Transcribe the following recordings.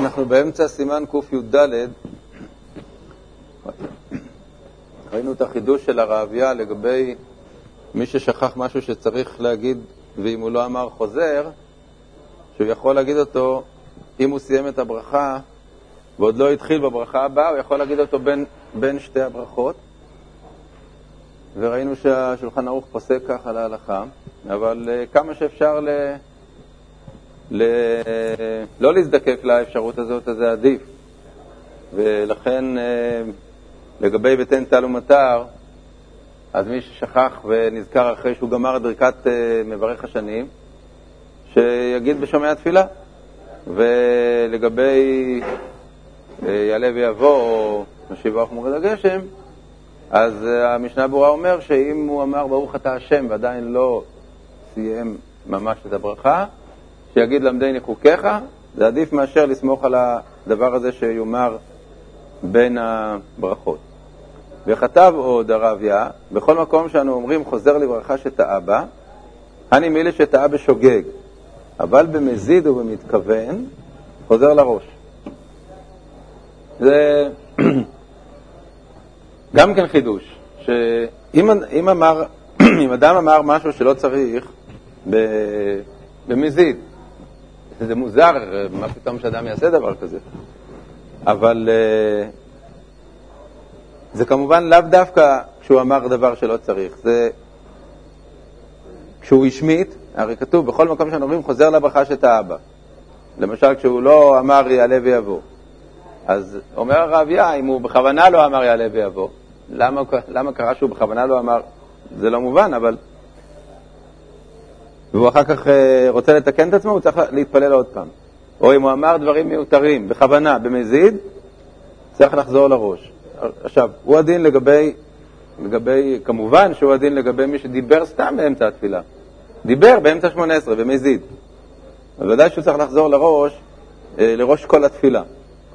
אנחנו באמצע סימן קי"ד. ראינו את החידוש של הרעביה לגבי מי ששכח משהו שצריך להגיד, ואם הוא לא אמר חוזר, שהוא יכול להגיד אותו, אם הוא סיים את הברכה ועוד לא התחיל בברכה הבאה, הוא יכול להגיד אותו בין, בין שתי הברכות. וראינו שהשולחן ערוך פוסק ככה להלכה, אבל uh, כמה שאפשר ל... ל... לא להזדקק לאפשרות הזאת, אז זה עדיף. ולכן uh, לגבי ותן טל ומטר, אז מי ששכח ונזכר אחרי שהוא גמר את ברכת uh, מברך השנים, שיגיד בשומע התפילה. ולגבי uh, יעלה ויבוא, או משיב רוח מורד הגשם, אז המשנה ברורה אומר שאם הוא אמר ברוך אתה השם ועדיין לא סיים ממש את הברכה, שיגיד למדני חוקיך, זה עדיף מאשר לסמוך על הדבר הזה שיאמר בין הברכות. וכתב עוד הרביה, בכל מקום שאנו אומרים חוזר לברכה שטעה בה, אני מילי שטעה בשוגג, אבל במזיד ובמתכוון חוזר לראש. זה גם כן חידוש, שאם אם אמר, אם אדם אמר משהו שלא צריך במזיד, זה מוזר, מה פתאום שאדם יעשה דבר כזה? אבל אה, זה כמובן לאו דווקא כשהוא אמר דבר שלא צריך, זה כשהוא השמיט, הרי כתוב בכל מקום שאנחנו אומרים חוזר לברכה שטעה. למשל כשהוא לא אמר יעלה ויבוא. אז אומר הרעביה, אם הוא בכוונה לא אמר יעלה ויבוא, למה, למה קרה שהוא בכוונה לא אמר? זה לא מובן, אבל... והוא אחר כך אה, רוצה לתקן את עצמו, הוא צריך להתפלל עוד פעם. או אם הוא אמר דברים מיותרים, בכוונה, במזיד, צריך לחזור לראש. עכשיו, הוא הדין לגבי, לגבי, כמובן שהוא הדין לגבי מי שדיבר סתם באמצע התפילה. דיבר באמצע שמונה עשרה, במזיד. אז ודאי שהוא צריך לחזור לראש, אה, לראש כל התפילה.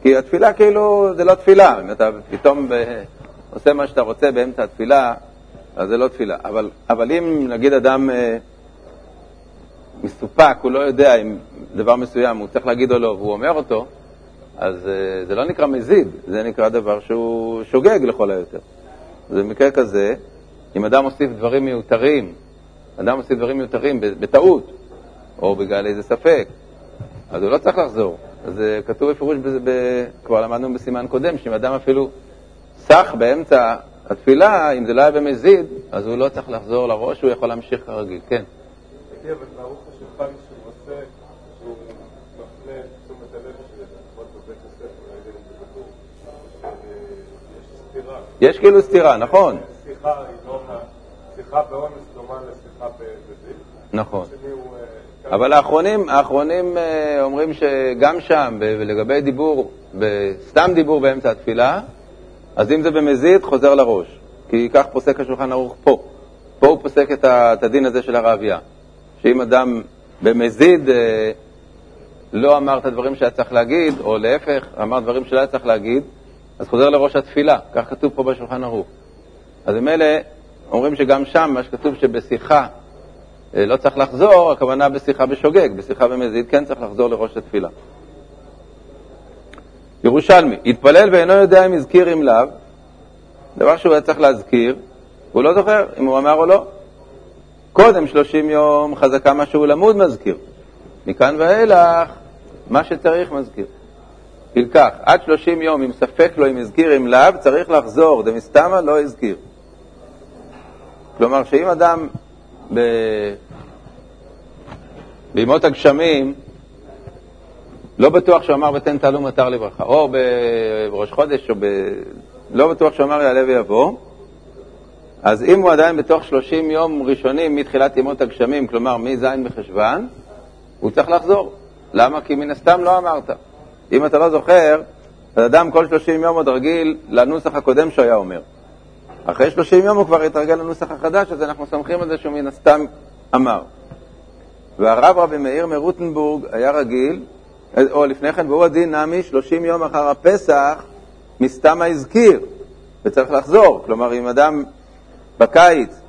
כי התפילה כאילו זה לא תפילה, אם אתה פתאום עושה מה שאתה רוצה באמצע התפילה, אז זה לא תפילה. אבל, אבל אם נגיד אדם אה, מסופק, הוא לא יודע אם דבר מסוים הוא צריך להגיד או לא, והוא אומר אותו, אז אה, זה לא נקרא מזיד, זה נקרא דבר שהוא שוגג לכל היותר. אז במקרה כזה, אם אדם מוסיף דברים מיותרים, אדם מוסיף דברים מיותרים בטעות, או בגלל איזה ספק, אז הוא לא צריך לחזור. אז אה, כתוב בפירוש, כבר למדנו בסימן קודם, שאם אדם אפילו סח באמצע התפילה, אם זה לא היה במזיד, אז הוא לא צריך לחזור לראש, הוא יכול להמשיך כרגיל. כן. יש כאילו סתירה, נכון. שיחה באונס דומה לשיחה בזיל. נכון. אבל האחרונים, האחרונים אה, אומרים שגם שם, ולגבי דיבור, סתם דיבור באמצע התפילה, אז אם זה במזיד, חוזר לראש. כי כך פוסק השולחן ערוך פה. פה הוא פוסק את הדין הזה של הרעביה. שאם אדם במזיד אה, לא אמר את הדברים שהיה צריך להגיד, או להפך, אמר דברים שלא היה צריך להגיד, אז חוזר לראש התפילה. כך כתוב פה בשולחן ערוך. אז אלה אומרים שגם שם, מה שכתוב שבשיחה אה, לא צריך לחזור, הכוונה בשיחה בשוגג, בשיחה במזיד כן צריך לחזור לראש התפילה. ירושלמי, התפלל ואינו יודע אם הזכיר אם לאו, דבר שהוא היה צריך להזכיר, הוא לא זוכר אם הוא אמר או לא. קודם שלושים יום חזקה מה שהוא למוד מזכיר. מכאן ואילך, מה שצריך מזכיר. תלקח, עד שלושים יום, אם ספק לו אם הזכיר אם לאו, צריך לחזור, דמסתמה לא הזכיר. כלומר, שאם אדם ב... בימות הגשמים, לא בטוח שהוא אמר ותן תעלו מטר לברכה, או בראש חודש, או ב... לא בטוח שהוא אמר יעלה ויבוא, אז אם הוא עדיין בתוך 30 יום ראשונים מתחילת ימות הגשמים, כלומר מז' בחשוון, הוא צריך לחזור. למה? כי מן הסתם לא אמרת. אם אתה לא זוכר, אדם כל 30 יום עוד רגיל לנוסח הקודם שהוא היה אומר. אחרי 30 יום הוא כבר התרגל לנוסח החדש, אז אנחנו סומכים על זה שהוא מן הסתם אמר. והרב רבי מאיר מרוטנבורג היה רגיל, או לפני כן, והוא הדין נמי 30 יום אחר הפסח, מסתם הזכיר, וצריך לחזור. כלומר, אם אדם בקיץ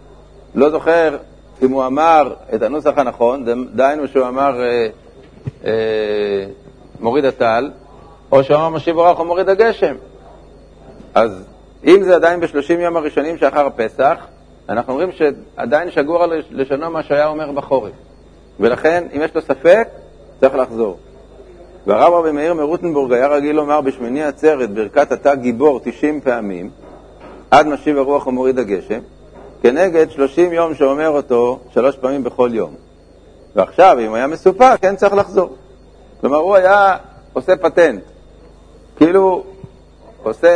לא זוכר אם הוא אמר את הנוסח הנכון, דהיינו שהוא אמר אה, אה, מוריד הטל, או שאומר משיב אורח ומוריד הגשם. אז אם זה עדיין בשלושים יום הראשונים שאחר פסח, אנחנו אומרים שעדיין שגור על לשונו מה שהיה אומר בחורף. ולכן, אם יש לו ספק, צריך לחזור. והרב רבי מאיר מרוטנבורג היה רגיל לומר בשמיני עצרת ברכת אתה גיבור 90 פעמים, עד משיב הרוח ומוריד הגשם, כנגד 30 יום שאומר אותו שלוש פעמים בכל יום. ועכשיו, אם היה מסופק, כן צריך לחזור. כלומר, הוא היה עושה פטנט. כאילו, עושה,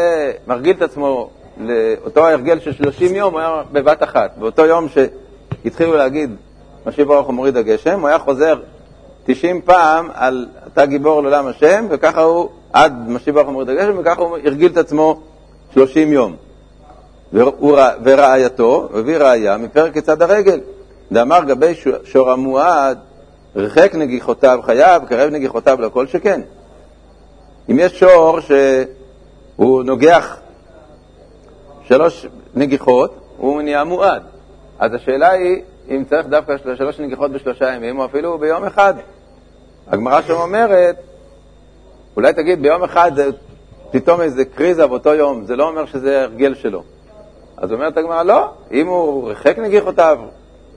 מרגיל את עצמו לאותו ההרגל של 30 יום, הוא היה בבת אחת. באותו יום שהתחילו להגיד משיב ברוך הוא מוריד הגשם, הוא היה חוזר 90 פעם על אתה גיבור לעולם השם, וככה הוא, עד משיב ברוך הוא מוריד הגשם, וככה הוא הרגיל את עצמו 30 יום. ורעייתו, הביא ראיה מפרק כיצד הרגל. דאמר גבי שור המועד, רחק נגיחותיו חייב, קרב נגיחותיו לכל שכן. אם יש שור שהוא נוגח שלוש נגיחות, הוא נהיה מועד. אז השאלה היא אם צריך דווקא שלוש נגיחות בשלושה ימים, או אפילו ביום אחד. הגמרא שם אומרת, אולי תגיד ביום אחד פתאום איזה קריזה באותו יום, זה לא אומר שזה הרגל שלו. אז אומרת הגמרא, לא, אם הוא ריחק נגיחותיו,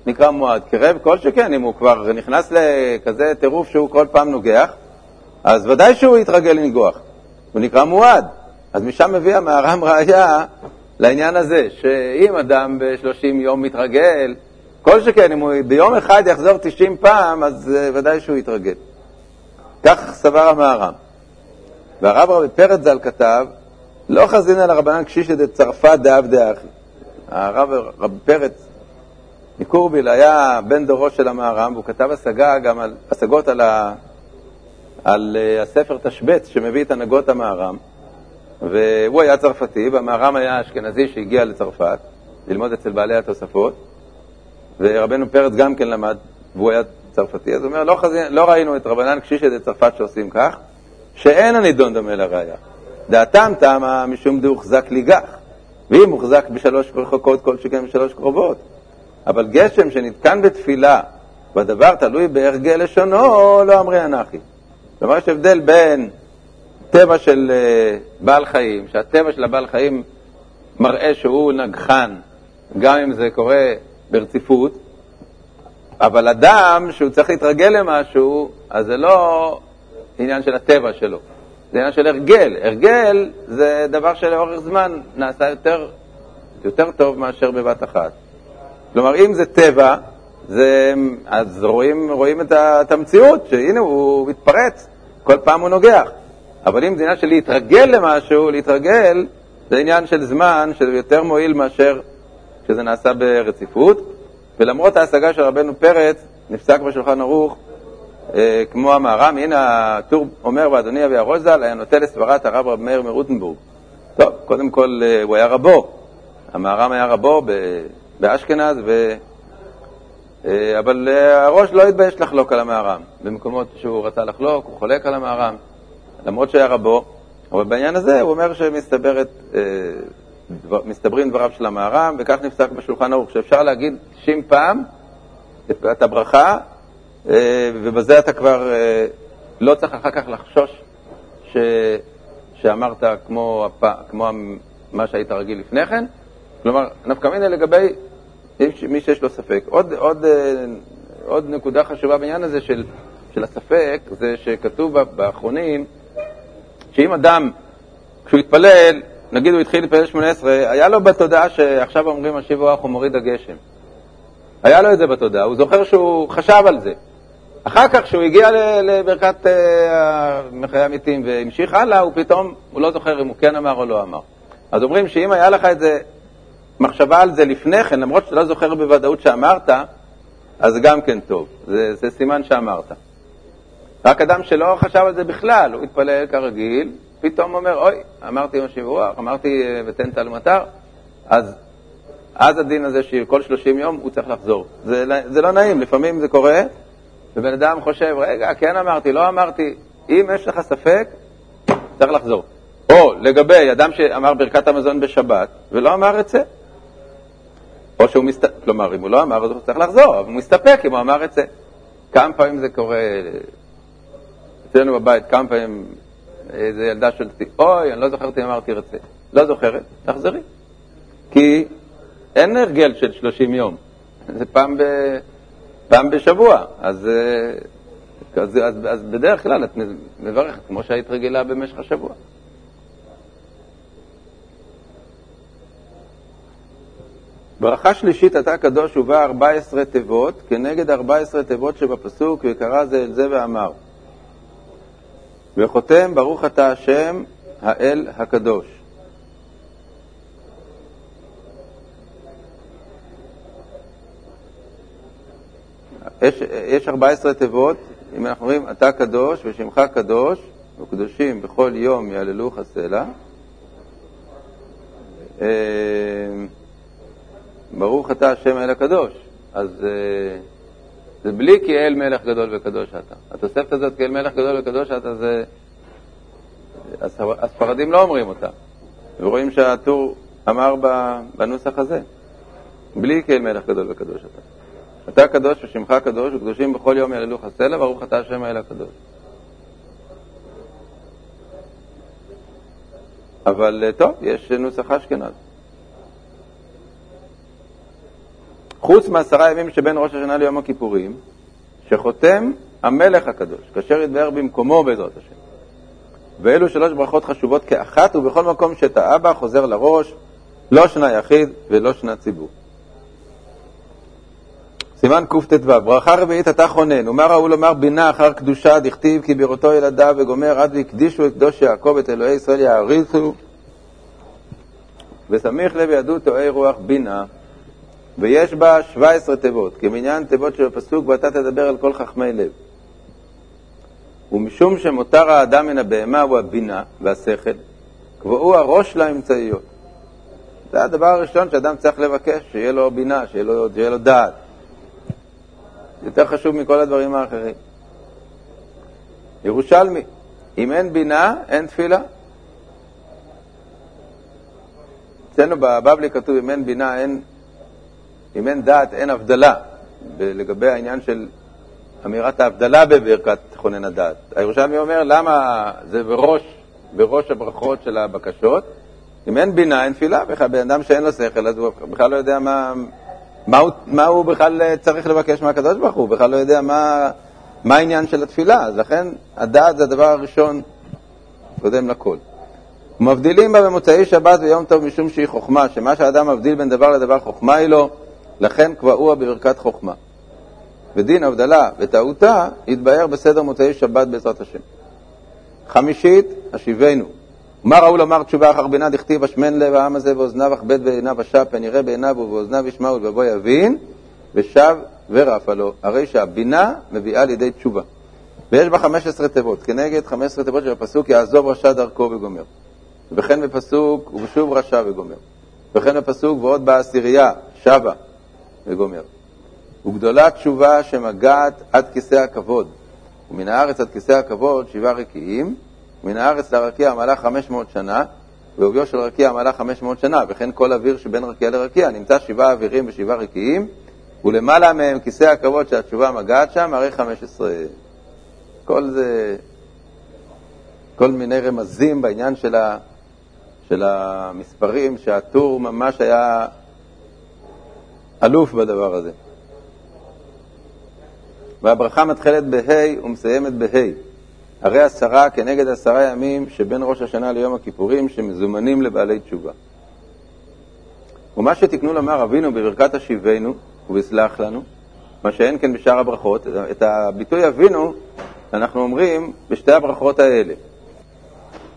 נקרא מועד. קרב כל שכן, אם הוא כבר נכנס לכזה טירוף שהוא כל פעם נוגח, אז ודאי שהוא יתרגל לנגוח. הוא נקרא מועד. אז משם מביא המהר"ם ראיה לעניין הזה, שאם אדם ב-30 יום מתרגל, כל שכן, אם הוא ביום אחד יחזור 90 פעם, אז uh, ודאי שהוא יתרגל. כך סבר המהר"ם. והרב רבי פרץ ז"ל כתב, לא חזינא לרבנן קשישא דצרפת דאב דאחי. הרב רבי פרץ מקורביל היה בן דורו של המהר"ם, והוא כתב השגה גם על, השגות על, ה, על uh, הספר תשבץ שמביא את הנהגות המהר"ם, והוא היה צרפתי, והמהר"ם היה אשכנזי שהגיע לצרפת ללמוד אצל בעלי התוספות, ורבנו פרץ גם כן למד, והוא היה צרפתי, אז הוא אומר, לא, חזין, לא ראינו את רבנן קשישא דצרפת שעושים כך, שאין הנידון דומה לראיה. דעתם תמה משום דהוחזק ליגח, ואם הוחזק בשלוש רחוקות כל שכן בשלוש קרובות. אבל גשם שנתקן בתפילה, והדבר תלוי בהרגל לשונו, לא אמרי אנכי. כלומר, יש הבדל בין טבע של uh, בעל חיים, שהטבע של הבעל חיים מראה שהוא נגחן, גם אם זה קורה ברציפות, אבל אדם שהוא צריך להתרגל למשהו, אז זה לא עניין של הטבע שלו, זה עניין של הרגל. הרגל זה דבר שלאורך זמן נעשה יותר, יותר טוב מאשר בבת אחת. כלומר, אם זה טבע, זה, אז רואים, רואים את, ה, את המציאות, שהנה הוא מתפרץ, כל פעם הוא נוגח. אבל אם זה עניין של להתרגל למשהו, להתרגל, זה עניין של זמן, שזה יותר מועיל מאשר שזה נעשה ברציפות. ולמרות ההשגה של רבנו פרץ, נפסק בשולחן ערוך, כמו המהר"ם, הנה הטור אומר, ואדוני אבי הראש ז"ל היה נוטה לסברת הרב רב מאיר מרוטנבורג. טוב, קודם כל אה, הוא היה רבו, המהר"ם היה רבו באשכנז, ו... אה, אבל אה, הראש לא התבייש לחלוק על המהר"ם. במקומות שהוא רצה לחלוק, הוא חולק על המהר"ם, למרות שהיה רבו. אבל בעניין הזה הוא אומר שמסתברים אה, דבריו של המהר"ם, וכך נפסק בשולחן ערוך, שאפשר להגיד 90 פעם את הברכה, ובזה אתה כבר לא צריך אחר כך לחשוש ש... שאמרת כמו, הפ... כמו מה שהיית רגיל לפני כן. כלומר, נפקא מינה לגבי מי שיש לו ספק. עוד, עוד, אה, עוד נקודה חשובה בעניין הזה של, של הספק, זה שכתוב באחרונים, שאם אדם, כשהוא התפלל, נגיד הוא התחיל להתפלל 18, היה לו בתודעה שעכשיו אומרים השיב רוח ומוריד הגשם. היה לו את זה בתודעה, הוא זוכר שהוא חשב על זה. אחר כך, כשהוא הגיע לברכת אה, מחיי המתים והמשיך הלאה, הוא פתאום, הוא לא זוכר אם הוא כן אמר או לא אמר. אז אומרים שאם היה לך את זה מחשבה על זה לפני כן, למרות שאתה לא זוכר בוודאות שאמרת, אז גם כן טוב, זה, זה סימן שאמרת. רק אדם שלא חשב על זה בכלל, הוא התפלל כרגיל, פתאום אומר, אוי, אמרתי השם רוח, אמרתי אה, ותן טל מטר, אז, אז הדין הזה שכל 30 יום הוא צריך לחזור. זה, זה לא נעים, לפעמים זה קורה, ובן אדם חושב, רגע, כן אמרתי, לא אמרתי, אם יש לך ספק, צריך לחזור. או לגבי אדם שאמר ברכת המזון בשבת ולא אמר את זה, או שהוא מסת... כלומר, אם הוא לא אמר, אז הוא צריך לחזור, אבל הוא מסתפק אם הוא אמר את זה. כמה פעמים זה קורה אצלנו בבית, כמה פעמים איזה ילדה של... אוי, אני לא זוכרת אם אמרתי רצה. לא זוכרת, תחזרי. כי אין הרגל של 30 יום, זה פעם, ב... פעם בשבוע. אז, אז, אז, אז בדרך כלל את מברכת כמו שהיית רגילה במשך השבוע. ברכה שלישית, אתה קדוש ובה 14 תיבות, כנגד 14 תיבות שבפסוק, וקרא זה אל זה ואמר. וחותם, ברוך אתה השם, האל הקדוש. יש, יש 14 תיבות, אם אנחנו אומרים, אתה קדוש ושמך קדוש, וקדושים בכל יום יעללוך הסלע. אה, ברוך אתה השם האל הקדוש. אז אה, זה בלי כי אל מלך גדול וקדוש אתה. התוספת הזאת, כי אל מלך גדול וקדוש אתה, זה... הספרדים לא אומרים אותה. ורואים שהטור אמר בנוסח הזה, בלי כי אל מלך גדול וקדוש אתה. אתה קדוש ושמך קדוש, וקדושים בכל יום יעללוך הסלע, ברוך אתה השם האל הקדוש. אבל אה, טוב, יש נוסח אשכנז. חוץ מעשרה ימים שבין ראש השנה ליום הכיפורים, שחותם המלך הקדוש, כאשר יתבהר במקומו בעזרת השם. ואלו שלוש ברכות חשובות כאחת, ובכל מקום שאת האבא חוזר לראש, לא שנה יחיד ולא שנה ציבור. סימן קט"ו, ברכה רביעית אתה חונן, ומה ראו לומר בינה אחר קדושה, דכתיב כי בראותו ילדיו וגומר עד והקדישו את קדוש יעקב, את אלוהי ישראל יעריצו, וסמיך לב ידעו טועי רוח בינה, ויש בה 17 תיבות, כמניין תיבות שבפסוק ואתה תדבר על כל חכמי לב. ומשום שמותר האדם מן הבהמה הוא הבינה והשכל, קבעו הראש לאמצעיות. זה הדבר הראשון שאדם צריך לבקש, שיהיה לו בינה, שיהיה לו, שיהיה לו דעת. יותר חשוב מכל הדברים האחרים. ירושלמי, אם אין בינה, אין תפילה. אצלנו בבבלי כתוב, אם אין בינה, אין, אם אין דעת, אין הבדלה, לגבי העניין של אמירת ההבדלה בברכת כונן הדעת. הירושלמי אומר, למה זה בראש, בראש הברכות של הבקשות? אם אין בינה, אין תפילה. בן אדם שאין לו שכל, אז הוא בכלל לא יודע מה, מה, הוא, מה הוא בכלל צריך לבקש מהקדוש ברוך הוא, הוא בכלל לא יודע מה, מה העניין של התפילה. אז לכן, הדעת זה הדבר הראשון קודם לכל. מבדילים בה במוצאי שבת ויום טוב משום שהיא חוכמה, שמה שאדם מבדיל בין דבר לדבר חוכמה היא לו, לכן קבעוה בברכת חוכמה. ודין הבדלה וטעותה יתבהר בסדר מוצאי שבת בעזרת השם. חמישית, השיבנו. מה ראו לומר תשובה אחר בינה דכתיב השמן לב העם הזה ואוזניו אכבד בעיניו השב פן יראה בעיניו ובאוזניו ישמעו ובבוא יבין ושב ורפה לו. הרי שהבינה מביאה לידי תשובה. ויש בה חמש עשרה תיבות, כנגד חמש עשרה תיבות שבפסוק יעזוב רשע דרכו וגומר. וכן בפסוק ובשוב רשע וגומר. וכן בפסוק ועוד בעשירייה שבה וגומר. וגדולה תשובה שמגעת עד כיסא הכבוד, ומן הארץ עד כיסא הכבוד שבעה רקיעים, ומן הארץ לרקיע מלא חמש מאות שנה, ועוביו של רקיע מלא חמש מאות שנה, וכן כל אוויר שבין רקיע לרקיע נמצא שבעה אווירים ושבעה רקיעים, ולמעלה מהם כיסא הכבוד שהתשובה מגעת שם, הרי חמש עשרה. כל זה, כל מיני רמזים בעניין של, ה, של המספרים, שהטור ממש היה אלוף בדבר הזה. והברכה מתחילת בה' ומסיימת בה'. הרי עשרה כנגד עשרה ימים שבין ראש השנה ליום הכיפורים שמזומנים לבעלי תשובה. ומה שתקנו לומר אבינו בברכת השיבנו ובסלח לנו, מה שאין כן בשאר הברכות, את הביטוי אבינו אנחנו אומרים בשתי הברכות האלה.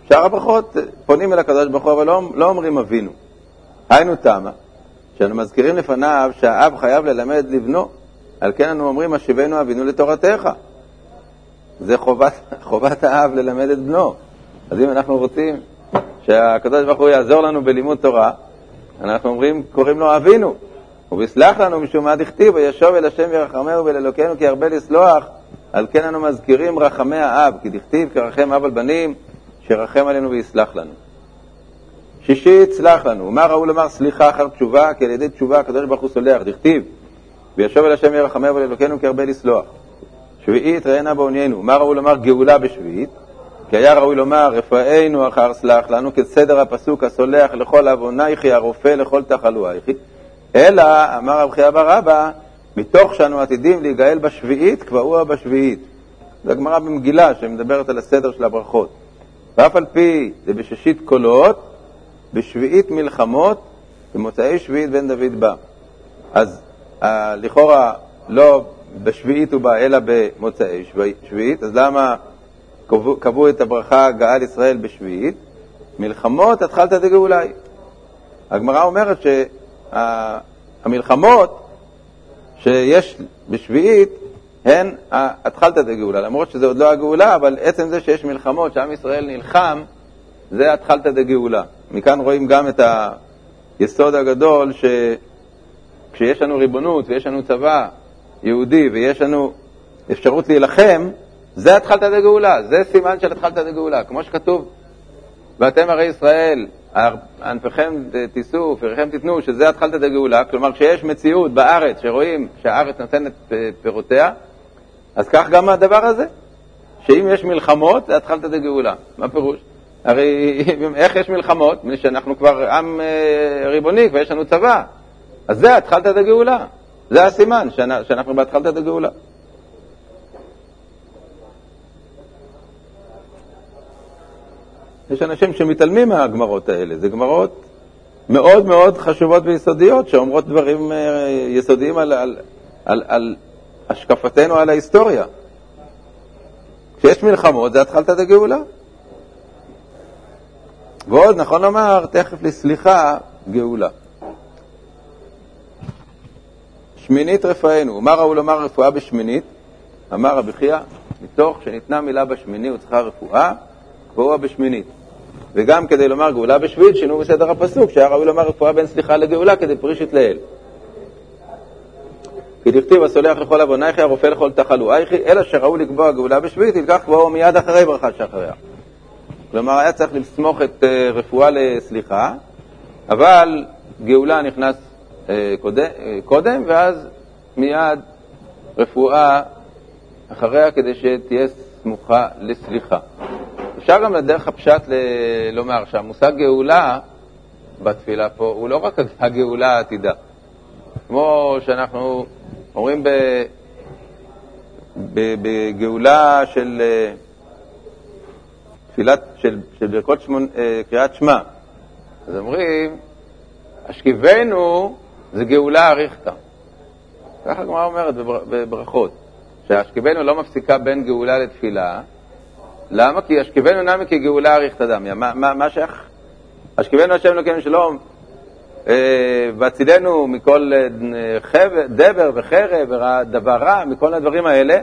שאר הברכות פונים אל הקדוש ברוך הוא, אבל לא, לא אומרים אבינו. היינו תמה, שאנו מזכירים לפניו שהאב חייב ללמד לבנו על כן אנו אומרים, השיבנו אבינו לתורתך. זה חובת, חובת האב ללמד את בנו. אז אם אנחנו רוצים שהקדוש ברוך הוא יעזור לנו בלימוד תורה, אנחנו אומרים, קוראים לו אבינו. ויסלח לנו משום מה דכתיב, וישוב אל השם ירחמהו ולאלוקינו כי הרבה לסלוח, על כן אנו מזכירים רחמי האב, כי דכתיב כרחם אב על בנים, שרחם עלינו ויסלח לנו. שישית, סלח לנו. מה ראו לומר סליחה אחר תשובה? כי על ידי תשובה הקדוש ברוך הוא סולח. דכתיב, וישוב אל השם ירחמהו ולאלוקינו כי הרבה לסלוח. שביעית ראינה בעוניינו, מה ראו לומר גאולה בשביעית? כי היה ראוי לומר, רפאנו אחר סלח לנו, כסדר הפסוק הסולח לכל עוונייכי, הרופא לכל תחלואייכי. אלא, אמר רב חייא בר אבא, מתוך שאנו עתידים להיגאל בשביעית, קבעוה בשביעית. זו הגמרא במגילה שמדברת על הסדר של הברכות. ואף על פי זה בשישית קולות, בשביעית מלחמות, במוצאי שביעית בן דוד בא. אז לכאורה לא בשביעית הוא בא, אלא במוצאי שביעית, אז למה קבעו, את הברכה גאל ישראל בשביעית? מלחמות התחלת דגאולי. הגמרא אומרת שהמלחמות שיש בשביעית הן התחלת דגאולה, למרות שזה עוד לא הגאולה, אבל עצם זה שיש מלחמות, שעם ישראל נלחם, זה התחלת דגאולה. מכאן רואים גם את היסוד הגדול שכשיש לנו ריבונות ויש לנו צבא יהודי ויש לנו אפשרות להילחם, זה התחלת דגאולה, זה סימן של התחלת דגאולה. כמו שכתוב, ואתם הרי ישראל, ענפיכם תישאו, ופריכם תיתנו, שזה התחלת דגאולה, כלומר כשיש מציאות בארץ שרואים שהארץ נותנת פירותיה, אז כך גם הדבר הזה, שאם יש מלחמות, זה התחלת דגאולה. מה פירוש? הרי איך יש מלחמות? מפני שאנחנו כבר עם אה, ריבוני, ויש לנו צבא. אז זה התחלת דגאולה. זה הסימן שאנחנו בהתחלת דגאולה. יש אנשים שמתעלמים מהגמרות האלה. זה גמרות מאוד מאוד חשובות ויסודיות, שאומרות דברים אה, יסודיים על, על, על, על השקפתנו על ההיסטוריה. כשיש מלחמות זה התחלת את הגאולה. ועוד נכון לומר, תכף לסליחה, גאולה. שמינית רפאנו, מה ראו לומר רפואה בשמינית? אמר רבי חייא, מתוך שניתנה מילה בשמיני וצריכה רפואה, קבוע בשמינית. וגם כדי לומר גאולה בשביעית, שינו בסדר הפסוק, שהיה ראוי לומר רפואה בין סליחה לגאולה כדי פרישת לאל. כי דכתיב הסולח לכל עוונייך, הרופא לכל תחלואייך, אלא שראו לקבוע גאולה בשביעית, ילקח קבועו מיד אחרי ברכה שאחריה. כלומר, היה צריך לסמוך את uh, רפואה לסליחה, אבל גאולה נכנס קודם, ואז מיד רפואה אחריה כדי שתהיה סמוכה לסליחה. אפשר גם לדרך הפשט ל- לומר שהמושג גאולה בתפילה פה הוא לא רק הגאולה העתידה. כמו שאנחנו אומרים בגאולה של אה, תפילת, של, של ברכות שמונ, אה, קריאת שמע, אז אומרים, השכיבנו זה גאולה אריכתא. ככה הגמרא אומרת בברכות, שהשכיבנו לא מפסיקה בין גאולה לתפילה, למה? כי השכיבנו נמי כגאולה אריכתא דמיא. מה, מה, מה שייך? השכיבנו השם אלוקינו שלום, אה, והצילנו מכל אה, דבר וחרב ודבר רע, מכל הדברים האלה,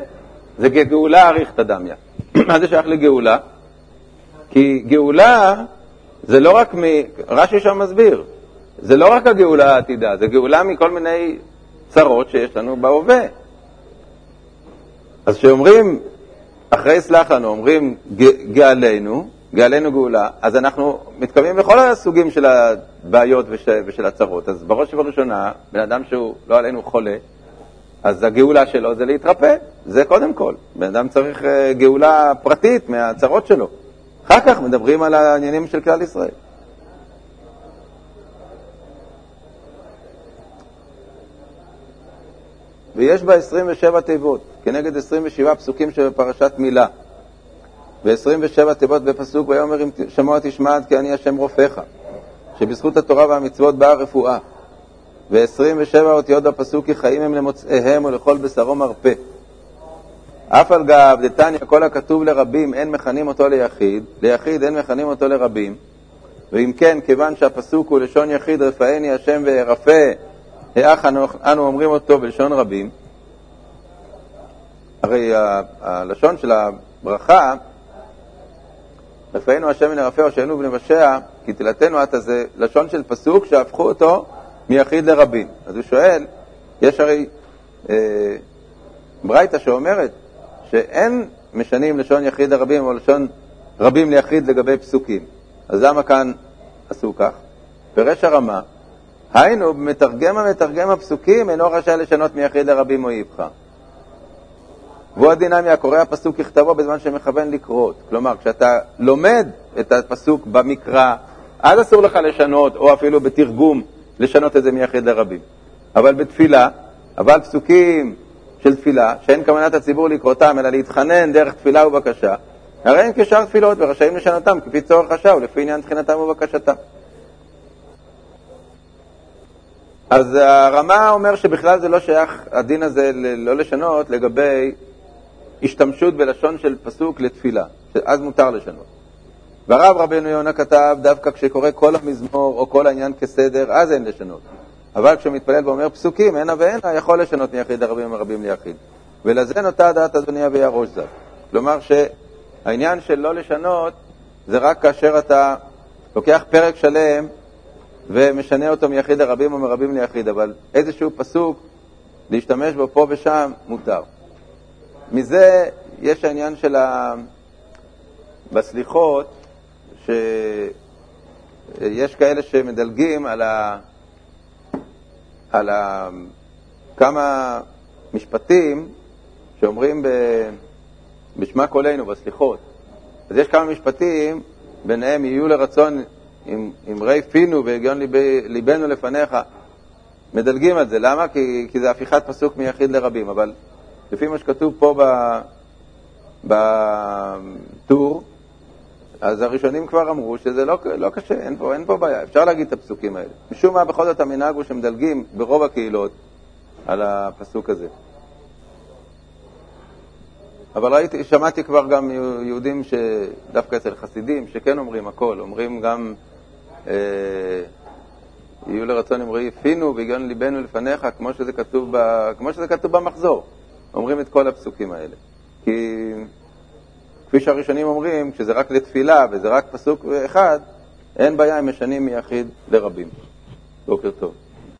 זה גאולה אריכתא דמיא. מה זה שייך לגאולה? כי גאולה זה לא רק מ... רש"י שם מסביר, זה לא רק הגאולה העתידה, זה גאולה מכל מיני צרות שיש לנו בהווה. אז כשאומרים, אחרי סלח לנו, אומרים גאלנו, גאלנו גאולה, אז אנחנו מתכוונים לכל הסוגים של הבעיות ושל, ושל הצרות. אז בראש ובראשונה, בן אדם שהוא לא עלינו חולה, אז הגאולה שלו זה להתרפא, זה קודם כל. בן אדם צריך אה, גאולה פרטית מהצרות שלו. אחר כך מדברים על העניינים של כלל ישראל. ויש בה 27 תיבות, כנגד 27 פסוקים שבפרשת מילה. ו-27 תיבות בפסוק, ויאמר אם שמוע תשמעת כי אני השם רופאך, שבזכות התורה והמצוות באה רפואה. ו-27 אותיות בפסוק כי חיים הם למוצאיהם ולכל בשרו מרפא. אף על גב דתניא כל הכתוב לרבים אין מכנים אותו ליחיד, ליחיד אין מכנים אותו לרבים. ואם כן, כיוון שהפסוק הוא לשון יחיד, רפאני השם וארפא, האח אנו אומרים אותו בלשון רבים, הרי הלשון של הברכה רפאנו השם ונרפא הושענו ונבשע, כי תלתנו עתה זה לשון של פסוק שהפכו אותו מיחיד לרבים. אז הוא שואל, יש הרי אה, ברייתא שאומרת שאין משנים לשון יחיד לרבים או לשון רבים ליחיד לגבי פסוקים. אז למה כאן עשו כך? פירש הרמה, היינו, מתרגם המתרגם הפסוקים אינו רשאי לשנות מיחיד לרבים או איפכא. והוא הדינמי הקורא הפסוק ככתבו בזמן שמכוון לקרות. כלומר, כשאתה לומד את הפסוק במקרא, אז אסור לך לשנות, או אפילו בתרגום, לשנות את זה מיחיד לרבים. אבל בתפילה, אבל פסוקים של תפילה, שאין כוונת הציבור לקרותם, אלא להתחנן דרך תפילה ובקשה, הרי הם כשאר תפילות ורשאים לשנותם כפי צורך השעה ולפי עניין תחינתם ובקשתם. אז הרמה אומר שבכלל זה לא שייך, הדין הזה לא לשנות לגבי השתמשות בלשון של פסוק לתפילה, אז מותר לשנות. והרב רבנו יונה כתב, דווקא כשקורא כל המזמור או כל העניין כסדר, אז אין לשנות. אבל כשמתפלל ואומר פסוקים, הנה והנה, יכול לשנות מיחיד לרבים ומרבים ליחיד. ולזה נוטה דעת אדוני אבי הראש ז"ל. כלומר שהעניין של לא לשנות זה רק כאשר אתה לוקח פרק שלם ומשנה אותו מיחיד לרבים ומרבים ליחיד, אבל איזשהו פסוק, להשתמש בו פה ושם, מותר. מזה יש העניין של ה... בסליחות, שיש כאלה שמדלגים על, ה... על ה... כמה משפטים שאומרים ב... בשמה קולנו, בסליחות. אז יש כמה משפטים, ביניהם יהיו לרצון עם רי פינו והגיון ליבנו לפניך. מדלגים על זה, למה? כי, כי זה הפיכת פסוק מיחיד לרבים, אבל לפי מה שכתוב פה בטור, אז הראשונים כבר אמרו שזה לא, לא קשה, אין פה, אין פה בעיה, אפשר להגיד את הפסוקים האלה. משום מה בכל זאת המנהג הוא שמדלגים ברוב הקהילות על הפסוק הזה. אבל ראיתי, שמעתי כבר גם יהודים שדווקא אצל חסידים, שכן אומרים הכל, אומרים גם, יהיו לרצון אמרי פינו והגיון ליבנו לפניך, כמו שזה כתוב, ב, כמו שזה כתוב במחזור. אומרים את כל הפסוקים האלה. כי כפי שהראשונים אומרים, כשזה רק לתפילה וזה רק פסוק אחד, אין בעיה, הם משנים מיחיד לרבים. בוקר טוב.